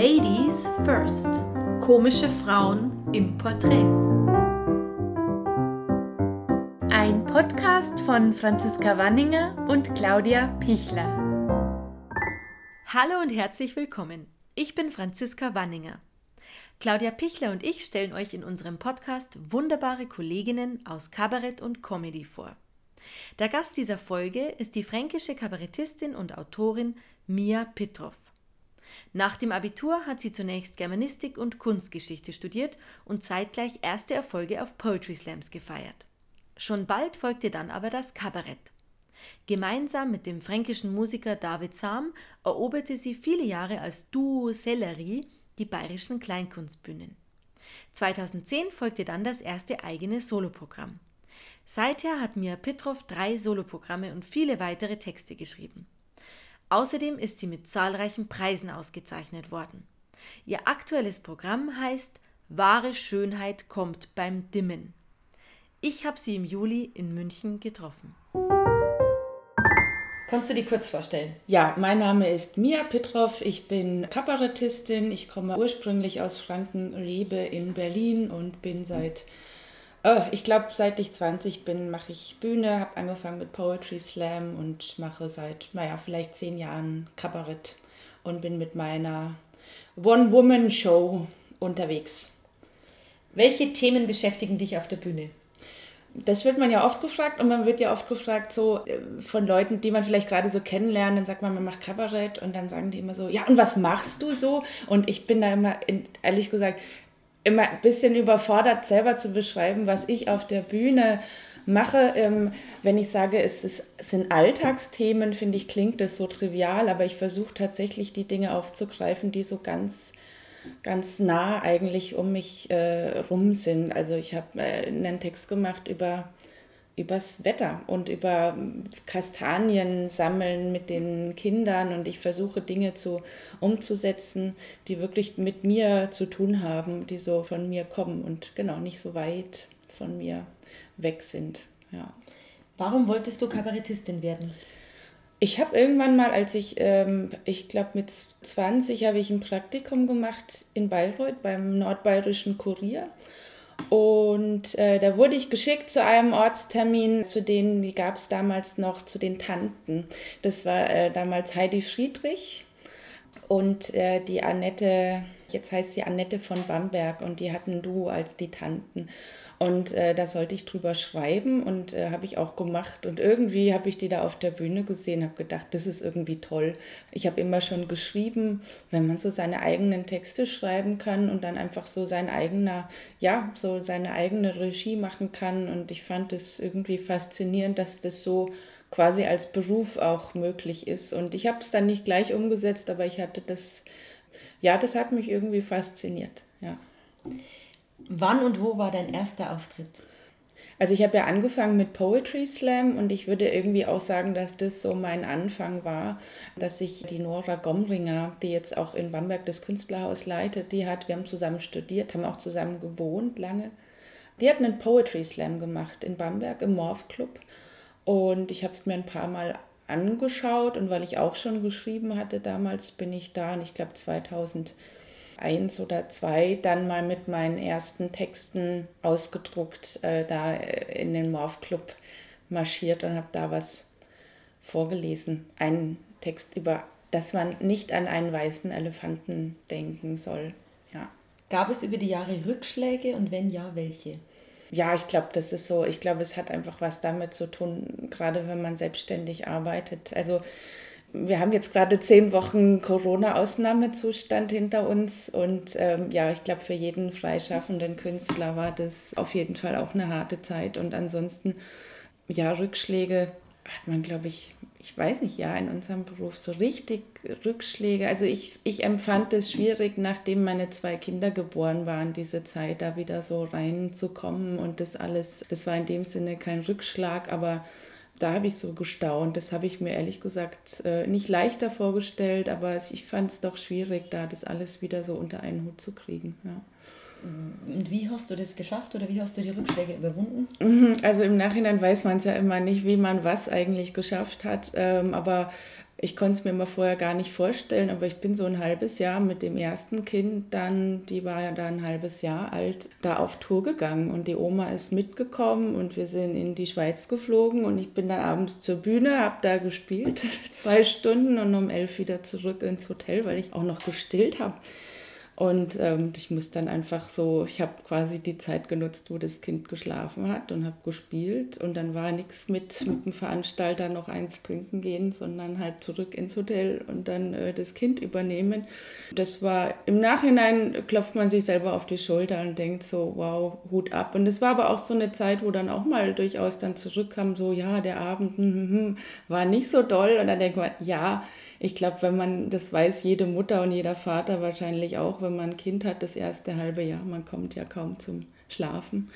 Ladies First. Komische Frauen im Porträt. Ein Podcast von Franziska Wanninger und Claudia Pichler. Hallo und herzlich willkommen. Ich bin Franziska Wanninger. Claudia Pichler und ich stellen euch in unserem Podcast wunderbare Kolleginnen aus Kabarett und Comedy vor. Der Gast dieser Folge ist die fränkische Kabarettistin und Autorin Mia Pitrow. Nach dem Abitur hat sie zunächst Germanistik und Kunstgeschichte studiert und zeitgleich erste Erfolge auf Poetry Slams gefeiert. Schon bald folgte dann aber das Kabarett. Gemeinsam mit dem fränkischen Musiker David Sam eroberte sie viele Jahre als Duo Sellerie die bayerischen Kleinkunstbühnen. 2010 folgte dann das erste eigene Soloprogramm. Seither hat Mia Pitrow drei Soloprogramme und viele weitere Texte geschrieben. Außerdem ist sie mit zahlreichen Preisen ausgezeichnet worden. Ihr aktuelles Programm heißt Wahre Schönheit kommt beim Dimmen. Ich habe sie im Juli in München getroffen. Kannst du die kurz vorstellen? Ja, mein Name ist Mia Pitrow. Ich bin Kabarettistin. Ich komme ursprünglich aus Franken, lebe in Berlin und bin seit Oh, ich glaube, seit ich 20 bin, mache ich Bühne, habe angefangen mit Poetry Slam und mache seit, naja, vielleicht zehn Jahren Kabarett und bin mit meiner One-Woman-Show unterwegs. Welche Themen beschäftigen dich auf der Bühne? Das wird man ja oft gefragt und man wird ja oft gefragt so äh, von Leuten, die man vielleicht gerade so kennenlernt, dann sagt man, man macht Kabarett und dann sagen die immer so, ja und was machst du so? Und ich bin da immer, ehrlich gesagt, immer ein bisschen überfordert, selber zu beschreiben, was ich auf der Bühne mache. Ähm, wenn ich sage, es, ist, es sind Alltagsthemen, finde ich, klingt das so trivial, aber ich versuche tatsächlich die Dinge aufzugreifen, die so ganz ganz nah eigentlich um mich äh, rum sind. Also ich habe äh, einen Text gemacht über übers Wetter und über Kastanien sammeln mit den Kindern und ich versuche Dinge zu umzusetzen, die wirklich mit mir zu tun haben, die so von mir kommen und genau nicht so weit von mir weg sind. Ja. Warum wolltest du Kabarettistin werden? Ich habe irgendwann mal, als ich, ähm, ich glaube mit 20, habe ich ein Praktikum gemacht in Bayreuth beim Nordbayerischen Kurier und äh, da wurde ich geschickt zu einem Ortstermin, zu denen, die gab es damals noch, zu den Tanten. Das war äh, damals Heidi Friedrich und äh, die Annette, jetzt heißt sie Annette von Bamberg und die hatten du als die Tanten. Und äh, da sollte ich drüber schreiben und äh, habe ich auch gemacht. Und irgendwie habe ich die da auf der Bühne gesehen, habe gedacht, das ist irgendwie toll. Ich habe immer schon geschrieben, wenn man so seine eigenen Texte schreiben kann und dann einfach so sein eigener, ja, so seine eigene Regie machen kann. Und ich fand es irgendwie faszinierend, dass das so quasi als Beruf auch möglich ist. Und ich habe es dann nicht gleich umgesetzt, aber ich hatte das, ja, das hat mich irgendwie fasziniert, ja. Wann und wo war dein erster Auftritt? Also ich habe ja angefangen mit Poetry Slam und ich würde irgendwie auch sagen, dass das so mein Anfang war, dass ich die Nora Gomringer, die jetzt auch in Bamberg das Künstlerhaus leitet, die hat, wir haben zusammen studiert, haben auch zusammen gewohnt lange. Die hat einen Poetry Slam gemacht in Bamberg im Morph Club und ich habe es mir ein paar Mal angeschaut und weil ich auch schon geschrieben hatte damals, bin ich da und ich glaube 2000 eins oder zwei dann mal mit meinen ersten Texten ausgedruckt äh, da in den Morph Club marschiert und habe da was vorgelesen. Einen Text über, dass man nicht an einen weißen Elefanten denken soll. Ja. Gab es über die Jahre Rückschläge und wenn ja, welche? Ja, ich glaube, das ist so. Ich glaube, es hat einfach was damit zu tun, gerade wenn man selbstständig arbeitet. Also wir haben jetzt gerade zehn Wochen Corona-Ausnahmezustand hinter uns und ähm, ja, ich glaube, für jeden freischaffenden Künstler war das auf jeden Fall auch eine harte Zeit und ansonsten, ja, Rückschläge hat man, glaube ich, ich weiß nicht, ja, in unserem Beruf so richtig Rückschläge. Also ich, ich empfand es schwierig, nachdem meine zwei Kinder geboren waren, diese Zeit da wieder so reinzukommen und das alles, das war in dem Sinne kein Rückschlag, aber da habe ich so gestaunt. Das habe ich mir ehrlich gesagt äh, nicht leichter vorgestellt, aber ich fand es doch schwierig, da das alles wieder so unter einen Hut zu kriegen. Ja. Und wie hast du das geschafft oder wie hast du die Rückschläge überwunden? Mhm, also im Nachhinein weiß man es ja immer nicht, wie man was eigentlich geschafft hat. Ähm, aber ich konnte es mir immer vorher gar nicht vorstellen, aber ich bin so ein halbes Jahr mit dem ersten Kind, dann, die war ja da ein halbes Jahr alt, da auf Tour gegangen und die Oma ist mitgekommen und wir sind in die Schweiz geflogen und ich bin dann abends zur Bühne, habe da gespielt, zwei Stunden und um elf wieder zurück ins Hotel, weil ich auch noch gestillt habe. Und ähm, ich muss dann einfach so, ich habe quasi die Zeit genutzt, wo das Kind geschlafen hat und habe gespielt. Und dann war nichts mit, mit dem Veranstalter noch eins trinken gehen, sondern halt zurück ins Hotel und dann äh, das Kind übernehmen. Das war im Nachhinein klopft man sich selber auf die Schulter und denkt so, wow, Hut ab. Und es war aber auch so eine Zeit, wo dann auch mal durchaus dann zurückkam, so, ja, der Abend hm, hm, hm war nicht so doll. Und dann denkt man, ja, ich glaube, wenn man, das weiß jede Mutter und jeder Vater wahrscheinlich auch, wenn man ein Kind hat, das erste halbe Jahr, man kommt ja kaum zum Schlafen.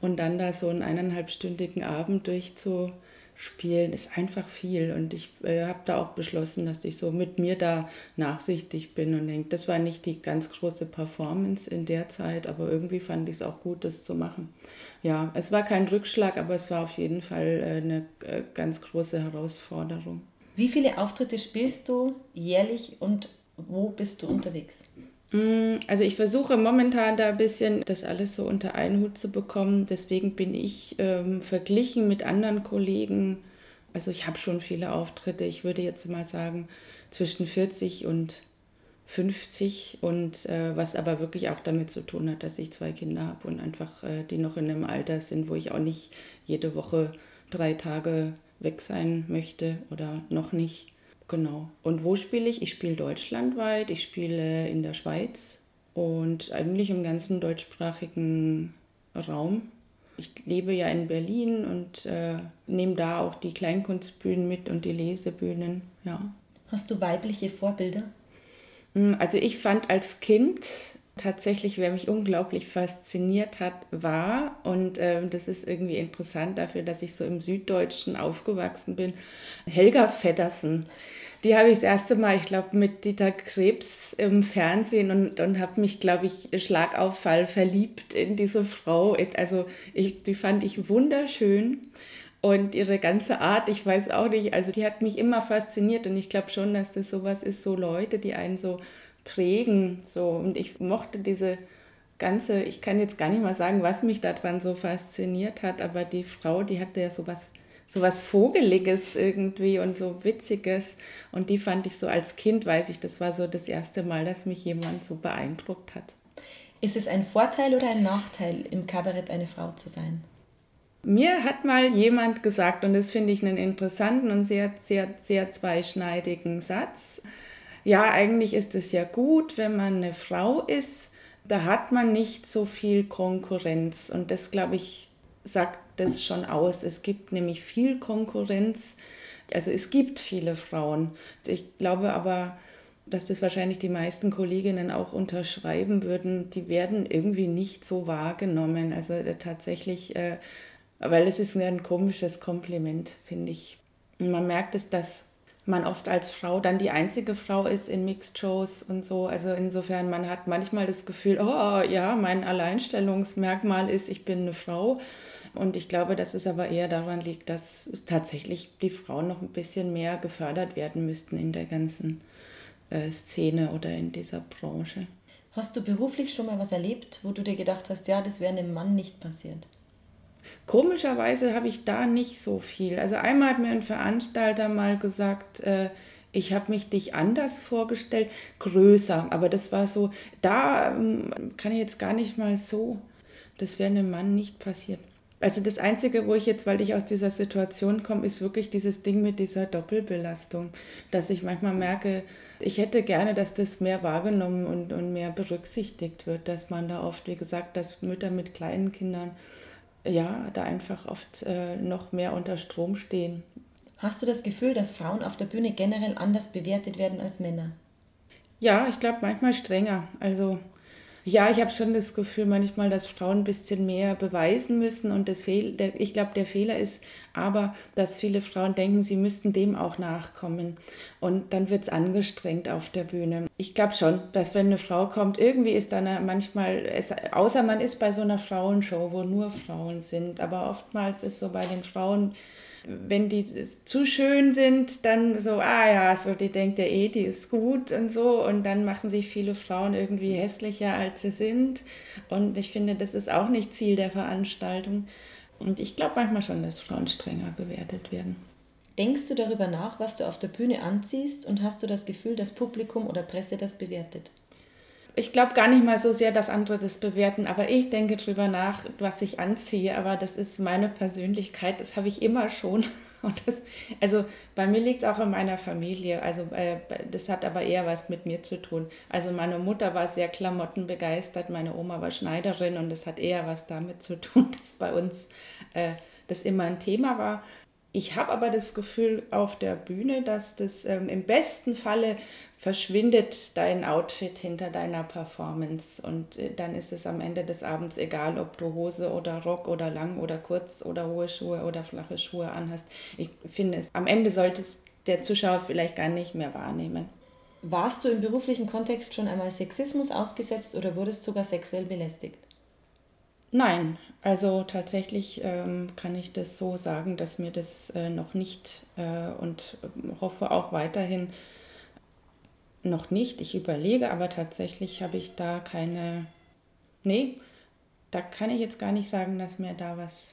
Und dann da so einen eineinhalbstündigen Abend durchzuspielen, ist einfach viel. Und ich äh, habe da auch beschlossen, dass ich so mit mir da nachsichtig bin und denke, das war nicht die ganz große Performance in der Zeit, aber irgendwie fand ich es auch gut, das zu machen. Ja, es war kein Rückschlag, aber es war auf jeden Fall äh, eine äh, ganz große Herausforderung. Wie viele Auftritte spielst du jährlich und wo bist du unterwegs? Mm, also ich versuche momentan da ein bisschen das alles so unter einen Hut zu bekommen. Deswegen bin ich ähm, verglichen mit anderen Kollegen, also ich habe schon viele Auftritte. Ich würde jetzt mal sagen zwischen 40 und 50 und äh, was aber wirklich auch damit zu tun hat, dass ich zwei Kinder habe und einfach äh, die noch in einem Alter sind, wo ich auch nicht jede Woche drei Tage weg sein möchte oder noch nicht. Genau. Und wo spiele ich? Ich spiele deutschlandweit, ich spiele in der Schweiz und eigentlich im ganzen deutschsprachigen Raum. Ich lebe ja in Berlin und äh, nehme da auch die Kleinkunstbühnen mit und die Lesebühnen. Ja. Hast du weibliche Vorbilder? Hm, also ich fand als Kind tatsächlich, wer mich unglaublich fasziniert hat, war, und äh, das ist irgendwie interessant dafür, dass ich so im Süddeutschen aufgewachsen bin, Helga Feddersen. Die habe ich das erste Mal, ich glaube, mit Dieter Krebs im Fernsehen und, und habe mich, glaube ich, Schlagauffall verliebt in diese Frau. Also ich, die fand ich wunderschön. Und ihre ganze Art, ich weiß auch nicht, also die hat mich immer fasziniert und ich glaube schon, dass das sowas ist, so Leute, die einen so prägen. So. Und ich mochte diese ganze, ich kann jetzt gar nicht mal sagen, was mich daran so fasziniert hat, aber die Frau, die hatte ja sowas, sowas Vogeliges irgendwie und so Witziges. Und die fand ich so als Kind, weiß ich, das war so das erste Mal, dass mich jemand so beeindruckt hat. Ist es ein Vorteil oder ein Nachteil, im Kabarett eine Frau zu sein? Mir hat mal jemand gesagt, und das finde ich einen interessanten und sehr, sehr, sehr zweischneidigen Satz ja, eigentlich ist es ja gut, wenn man eine Frau ist, da hat man nicht so viel Konkurrenz. Und das, glaube ich, sagt das schon aus. Es gibt nämlich viel Konkurrenz. Also es gibt viele Frauen. Ich glaube aber, dass das wahrscheinlich die meisten Kolleginnen auch unterschreiben würden, die werden irgendwie nicht so wahrgenommen. Also äh, tatsächlich, äh, weil es ist ein komisches Kompliment, finde ich. Und man merkt es, dass man oft als Frau dann die einzige Frau ist in Mixed-Shows und so. Also insofern, man hat manchmal das Gefühl, oh ja, mein Alleinstellungsmerkmal ist, ich bin eine Frau. Und ich glaube, dass es aber eher daran liegt, dass tatsächlich die Frauen noch ein bisschen mehr gefördert werden müssten in der ganzen äh, Szene oder in dieser Branche. Hast du beruflich schon mal was erlebt, wo du dir gedacht hast, ja, das wäre einem Mann nicht passiert? Komischerweise habe ich da nicht so viel. Also einmal hat mir ein Veranstalter mal gesagt, äh, ich habe mich dich anders vorgestellt, größer. Aber das war so, da ähm, kann ich jetzt gar nicht mal so, das wäre einem Mann nicht passiert. Also das Einzige, wo ich jetzt, weil ich aus dieser Situation komme, ist wirklich dieses Ding mit dieser Doppelbelastung, dass ich manchmal merke, ich hätte gerne, dass das mehr wahrgenommen und, und mehr berücksichtigt wird, dass man da oft, wie gesagt, dass Mütter mit kleinen Kindern ja, da einfach oft äh, noch mehr unter Strom stehen. Hast du das Gefühl, dass Frauen auf der Bühne generell anders bewertet werden als Männer? Ja, ich glaube manchmal strenger. Also ja, ich habe schon das Gefühl manchmal, dass Frauen ein bisschen mehr beweisen müssen und das Fehl, der, ich glaube, der Fehler ist aber, dass viele Frauen denken, sie müssten dem auch nachkommen und dann wird es angestrengt auf der Bühne. Ich glaube schon, dass wenn eine Frau kommt, irgendwie ist dann manchmal, es, außer man ist bei so einer Frauenshow, wo nur Frauen sind, aber oftmals ist so bei den Frauen, wenn die zu schön sind, dann so, ah ja, so die denkt ja eh, die ist gut und so. Und dann machen sich viele Frauen irgendwie hässlicher, als sie sind. Und ich finde, das ist auch nicht Ziel der Veranstaltung. Und ich glaube manchmal schon, dass Frauen strenger bewertet werden. Denkst du darüber nach, was du auf der Bühne anziehst und hast du das Gefühl, dass Publikum oder Presse das bewertet? Ich glaube gar nicht mal so sehr, dass andere das bewerten, aber ich denke drüber nach, was ich anziehe. Aber das ist meine Persönlichkeit, das habe ich immer schon. Und das, also bei mir liegt es auch in meiner Familie. Also äh, das hat aber eher was mit mir zu tun. Also meine Mutter war sehr klamottenbegeistert, meine Oma war Schneiderin und das hat eher was damit zu tun, dass bei uns äh, das immer ein Thema war. Ich habe aber das Gefühl auf der Bühne, dass das ähm, im besten Falle verschwindet dein Outfit hinter deiner Performance und äh, dann ist es am Ende des Abends egal, ob du Hose oder Rock oder lang oder kurz oder hohe Schuhe oder flache Schuhe anhast. Ich finde es, am Ende sollte es der Zuschauer vielleicht gar nicht mehr wahrnehmen. Warst du im beruflichen Kontext schon einmal Sexismus ausgesetzt oder wurdest sogar sexuell belästigt? Nein, also tatsächlich ähm, kann ich das so sagen, dass mir das äh, noch nicht äh, und hoffe auch weiterhin noch nicht. Ich überlege, aber tatsächlich habe ich da keine. Nee, da kann ich jetzt gar nicht sagen, dass mir da was.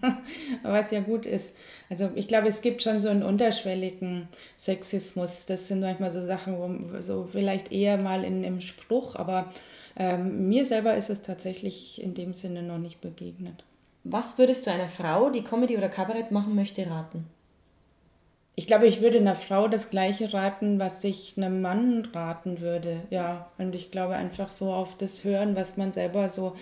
was ja gut ist. Also ich glaube, es gibt schon so einen unterschwelligen Sexismus. Das sind manchmal so Sachen, wo so vielleicht eher mal in einem Spruch, aber ähm, mir selber ist es tatsächlich in dem Sinne noch nicht begegnet. Was würdest du einer Frau, die Comedy oder Kabarett machen möchte, raten? Ich glaube, ich würde einer Frau das gleiche raten, was ich einem Mann raten würde. Ja, und ich glaube einfach so auf das Hören, was man selber so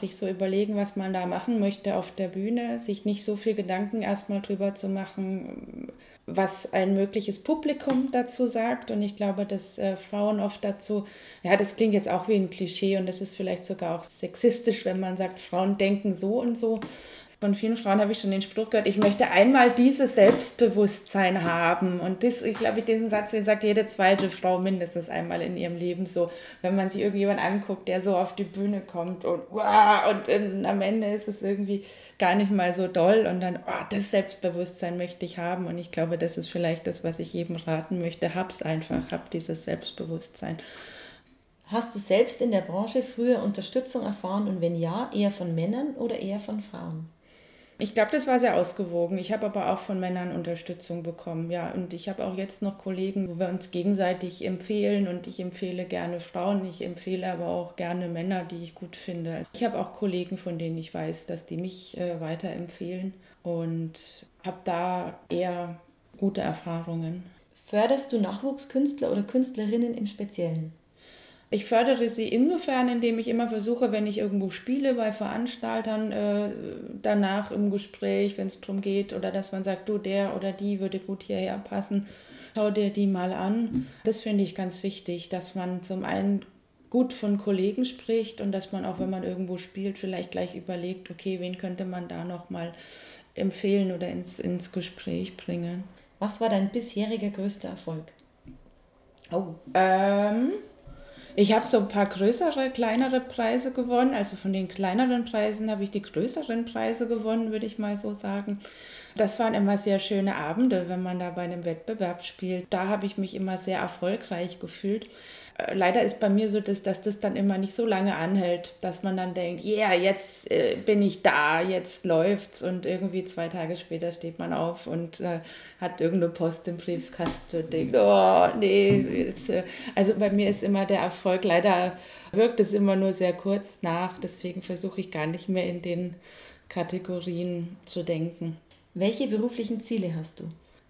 sich so überlegen, was man da machen möchte auf der Bühne, sich nicht so viel Gedanken erstmal drüber zu machen, was ein mögliches Publikum dazu sagt. Und ich glaube, dass äh, Frauen oft dazu, ja, das klingt jetzt auch wie ein Klischee und das ist vielleicht sogar auch sexistisch, wenn man sagt, Frauen denken so und so. Von vielen Frauen habe ich schon den Spruch gehört, ich möchte einmal dieses Selbstbewusstsein haben. Und das, ich glaube, diesen Satz, den sagt jede zweite Frau mindestens einmal in ihrem Leben so. Wenn man sich irgendjemand anguckt, der so auf die Bühne kommt und und ähm, am Ende ist es irgendwie gar nicht mal so doll und dann, oh, das Selbstbewusstsein möchte ich haben. Und ich glaube, das ist vielleicht das, was ich jedem raten möchte. Hab's einfach, hab dieses Selbstbewusstsein. Hast du selbst in der Branche früher Unterstützung erfahren und wenn ja, eher von Männern oder eher von Frauen? Ich glaube, das war sehr ausgewogen. Ich habe aber auch von Männern Unterstützung bekommen. Ja, und ich habe auch jetzt noch Kollegen, wo wir uns gegenseitig empfehlen und ich empfehle gerne Frauen, ich empfehle aber auch gerne Männer, die ich gut finde. Ich habe auch Kollegen, von denen ich weiß, dass die mich äh, weiterempfehlen und habe da eher gute Erfahrungen. Förderst du Nachwuchskünstler oder Künstlerinnen im Speziellen? Ich fördere sie insofern, indem ich immer versuche, wenn ich irgendwo spiele bei Veranstaltern, äh, danach im Gespräch, wenn es darum geht, oder dass man sagt, du, der oder die würde gut hierher passen, schau dir die mal an. Das finde ich ganz wichtig, dass man zum einen gut von Kollegen spricht und dass man auch, wenn man irgendwo spielt, vielleicht gleich überlegt, okay, wen könnte man da nochmal empfehlen oder ins, ins Gespräch bringen. Was war dein bisheriger größter Erfolg? Oh. Ähm, ich habe so ein paar größere, kleinere Preise gewonnen. Also von den kleineren Preisen habe ich die größeren Preise gewonnen, würde ich mal so sagen. Das waren immer sehr schöne Abende, wenn man da bei einem Wettbewerb spielt. Da habe ich mich immer sehr erfolgreich gefühlt. Äh, leider ist bei mir so, dass, dass das dann immer nicht so lange anhält, dass man dann denkt, ja, yeah, jetzt äh, bin ich da, jetzt läuft's und irgendwie zwei Tage später steht man auf und äh, hat irgendeine Post im Briefkasten und denkt, oh nee, jetzt, äh. also bei mir ist immer der Erfolg, leider wirkt es immer nur sehr kurz nach, deswegen versuche ich gar nicht mehr in den Kategorien zu denken. Welche beruflichen Ziele hast du?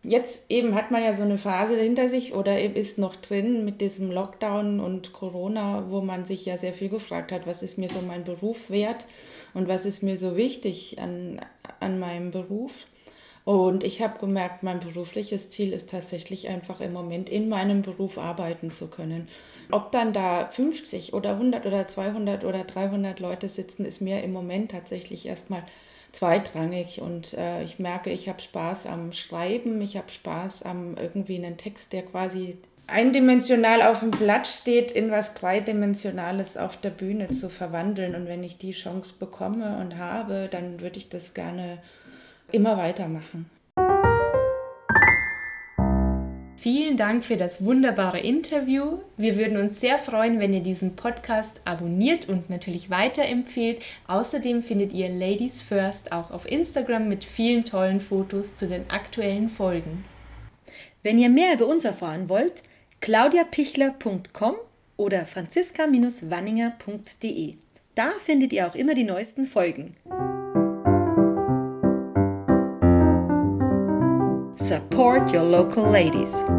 Jetzt eben hat man ja so eine Phase hinter sich oder ist noch drin mit diesem Lockdown und Corona, wo man sich ja sehr viel gefragt hat, was ist mir so mein Beruf wert und was ist mir so wichtig an, an meinem Beruf. Und ich habe gemerkt, mein berufliches Ziel ist tatsächlich einfach im Moment in meinem Beruf arbeiten zu können. Ob dann da 50 oder 100 oder 200 oder 300 Leute sitzen, ist mir im Moment tatsächlich erstmal zweitrangig. Und äh, ich merke, ich habe Spaß am Schreiben, ich habe Spaß am irgendwie einen Text, der quasi eindimensional auf dem Blatt steht, in was dreidimensionales auf der Bühne zu verwandeln. Und wenn ich die Chance bekomme und habe, dann würde ich das gerne immer weitermachen. Vielen Dank für das wunderbare Interview. Wir würden uns sehr freuen, wenn ihr diesen Podcast abonniert und natürlich weiterempfehlt. Außerdem findet ihr Ladies First auch auf Instagram mit vielen tollen Fotos zu den aktuellen Folgen. Wenn ihr mehr über uns erfahren wollt, claudiapichler.com oder franziska-wanninger.de. Da findet ihr auch immer die neuesten Folgen. Support your local ladies.